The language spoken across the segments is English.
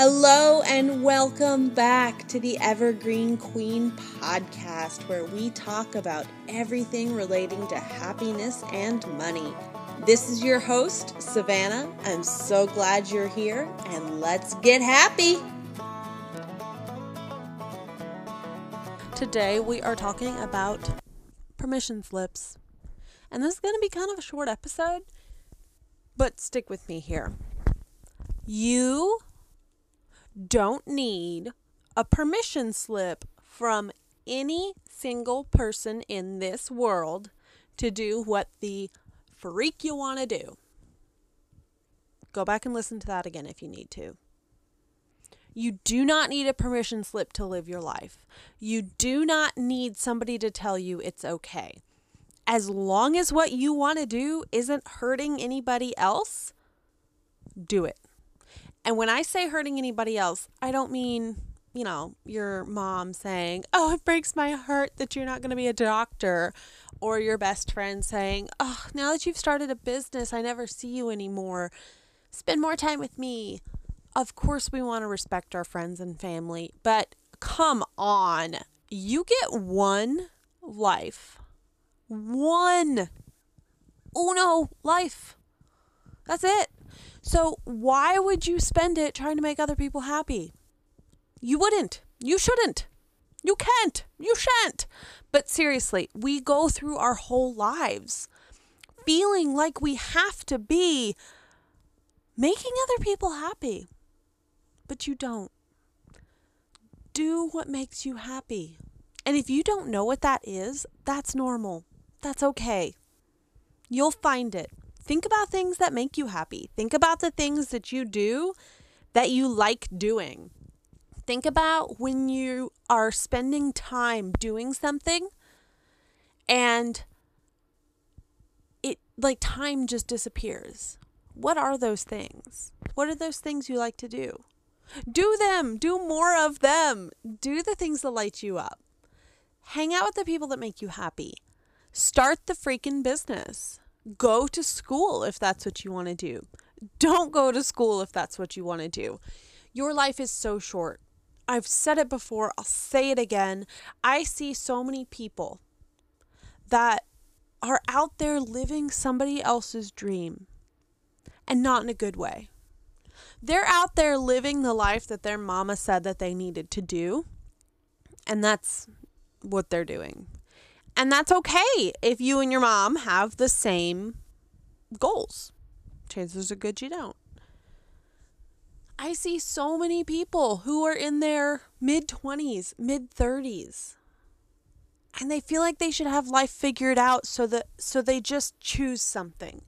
Hello and welcome back to the Evergreen Queen podcast, where we talk about everything relating to happiness and money. This is your host, Savannah. I'm so glad you're here, and let's get happy. Today, we are talking about permission slips. And this is going to be kind of a short episode, but stick with me here. You don't need a permission slip from any single person in this world to do what the freak you want to do. Go back and listen to that again if you need to. You do not need a permission slip to live your life. You do not need somebody to tell you it's okay. As long as what you want to do isn't hurting anybody else, do it. And when I say hurting anybody else, I don't mean, you know, your mom saying, Oh, it breaks my heart that you're not going to be a doctor. Or your best friend saying, Oh, now that you've started a business, I never see you anymore. Spend more time with me. Of course, we want to respect our friends and family, but come on. You get one life. One. Uno life. That's it. So, why would you spend it trying to make other people happy? You wouldn't. You shouldn't. You can't. You shan't. But seriously, we go through our whole lives feeling like we have to be making other people happy. But you don't. Do what makes you happy. And if you don't know what that is, that's normal. That's okay. You'll find it. Think about things that make you happy. Think about the things that you do that you like doing. Think about when you are spending time doing something and it like time just disappears. What are those things? What are those things you like to do? Do them. Do more of them. Do the things that light you up. Hang out with the people that make you happy. Start the freaking business. Go to school if that's what you want to do. Don't go to school if that's what you want to do. Your life is so short. I've said it before, I'll say it again. I see so many people that are out there living somebody else's dream and not in a good way. They're out there living the life that their mama said that they needed to do, and that's what they're doing. And that's okay if you and your mom have the same goals. Chances are good you don't. I see so many people who are in their mid 20s, mid 30s. And they feel like they should have life figured out so that so they just choose something.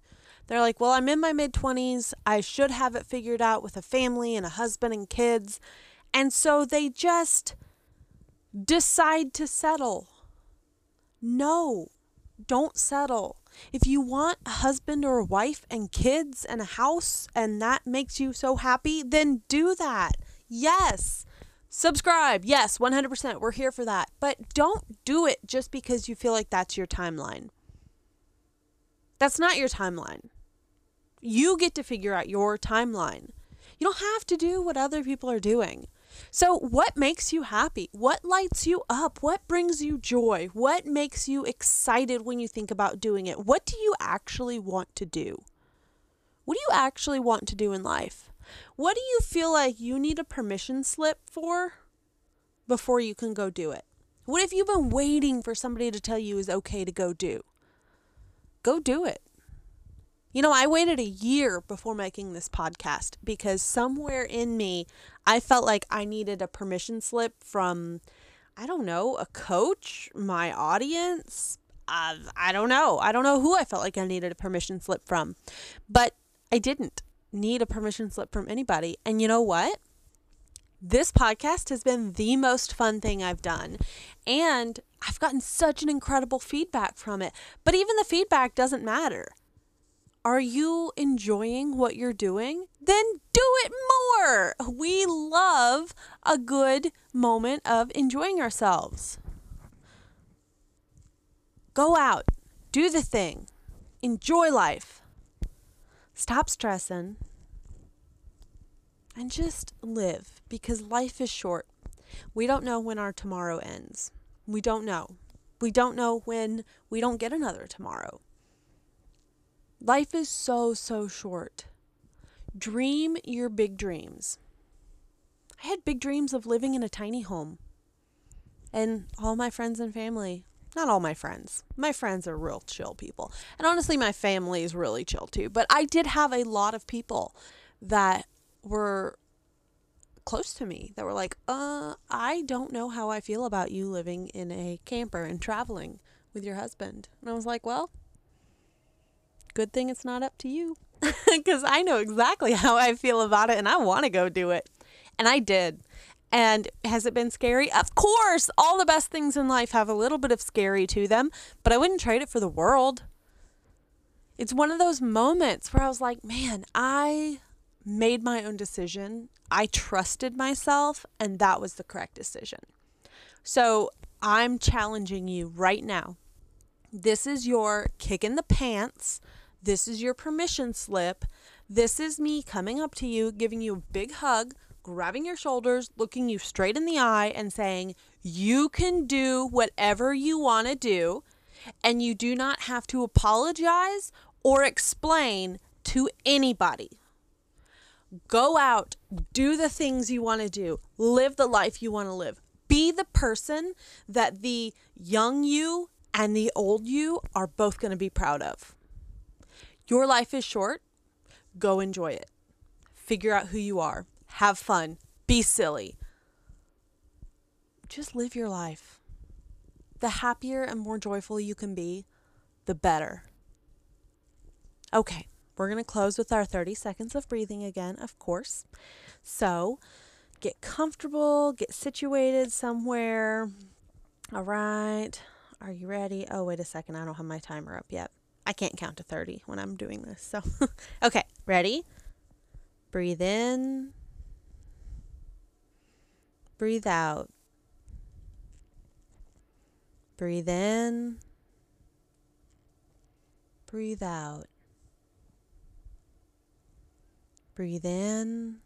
They're like, "Well, I'm in my mid 20s. I should have it figured out with a family and a husband and kids." And so they just decide to settle no, don't settle. If you want a husband or a wife and kids and a house and that makes you so happy, then do that. Yes. Subscribe. Yes, 100%. We're here for that. But don't do it just because you feel like that's your timeline. That's not your timeline. You get to figure out your timeline. You don't have to do what other people are doing. So, what makes you happy? What lights you up? What brings you joy? What makes you excited when you think about doing it? What do you actually want to do? What do you actually want to do in life? What do you feel like you need a permission slip for before you can go do it? What if you've been waiting for somebody to tell you is okay to go do? Go do it. You know, I waited a year before making this podcast because somewhere in me, I felt like I needed a permission slip from, I don't know, a coach, my audience. Uh, I don't know. I don't know who I felt like I needed a permission slip from. But I didn't need a permission slip from anybody. And you know what? This podcast has been the most fun thing I've done. And I've gotten such an incredible feedback from it. But even the feedback doesn't matter are you enjoying what you're doing? Then do it more. We love a good moment of enjoying ourselves. Go out, do the thing, enjoy life. Stop stressing and just live because life is short. We don't know when our tomorrow ends. We don't know. We don't know when we don't get another tomorrow. Life is so, so short. Dream your big dreams. I had big dreams of living in a tiny home. And all my friends and family, not all my friends, my friends are real chill people. And honestly, my family is really chill too. But I did have a lot of people that were close to me that were like, uh, I don't know how I feel about you living in a camper and traveling with your husband. And I was like, well, good thing it's not up to you because I know exactly how I feel about it and I want to go do it. And I did. And has it been scary? Of course. All the best things in life have a little bit of scary to them, but I wouldn't trade it for the world. It's one of those moments where I was like, man, I made my own decision. I trusted myself, and that was the correct decision. So I'm challenging you right now. This is your kick in the pants. This is your permission slip. This is me coming up to you, giving you a big hug, grabbing your shoulders, looking you straight in the eye, and saying, You can do whatever you want to do, and you do not have to apologize or explain to anybody. Go out, do the things you want to do, live the life you want to live. Be the person that the young you and the old you are both going to be proud of. Your life is short. Go enjoy it. Figure out who you are. Have fun. Be silly. Just live your life. The happier and more joyful you can be, the better. Okay. We're going to close with our 30 seconds of breathing again, of course. So get comfortable, get situated somewhere. All right. Are you ready? Oh, wait a second. I don't have my timer up yet. I can't count to 30 when I'm doing this. So, okay, ready? Breathe in. Breathe out. Breathe in. Breathe out. Breathe in.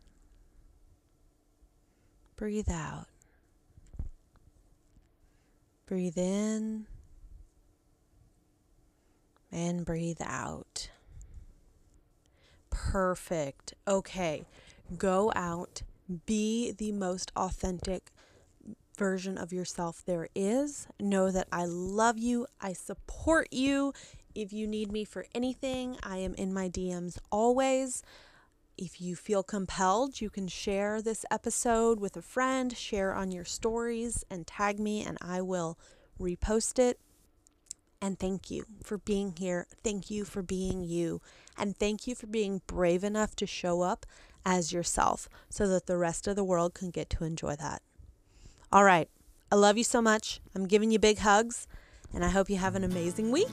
Breathe out. Breathe in. And breathe out. Perfect. Okay. Go out. Be the most authentic version of yourself there is. Know that I love you. I support you. If you need me for anything, I am in my DMs always. If you feel compelled, you can share this episode with a friend, share on your stories, and tag me, and I will repost it. And thank you for being here. Thank you for being you. And thank you for being brave enough to show up as yourself so that the rest of the world can get to enjoy that. All right. I love you so much. I'm giving you big hugs, and I hope you have an amazing week.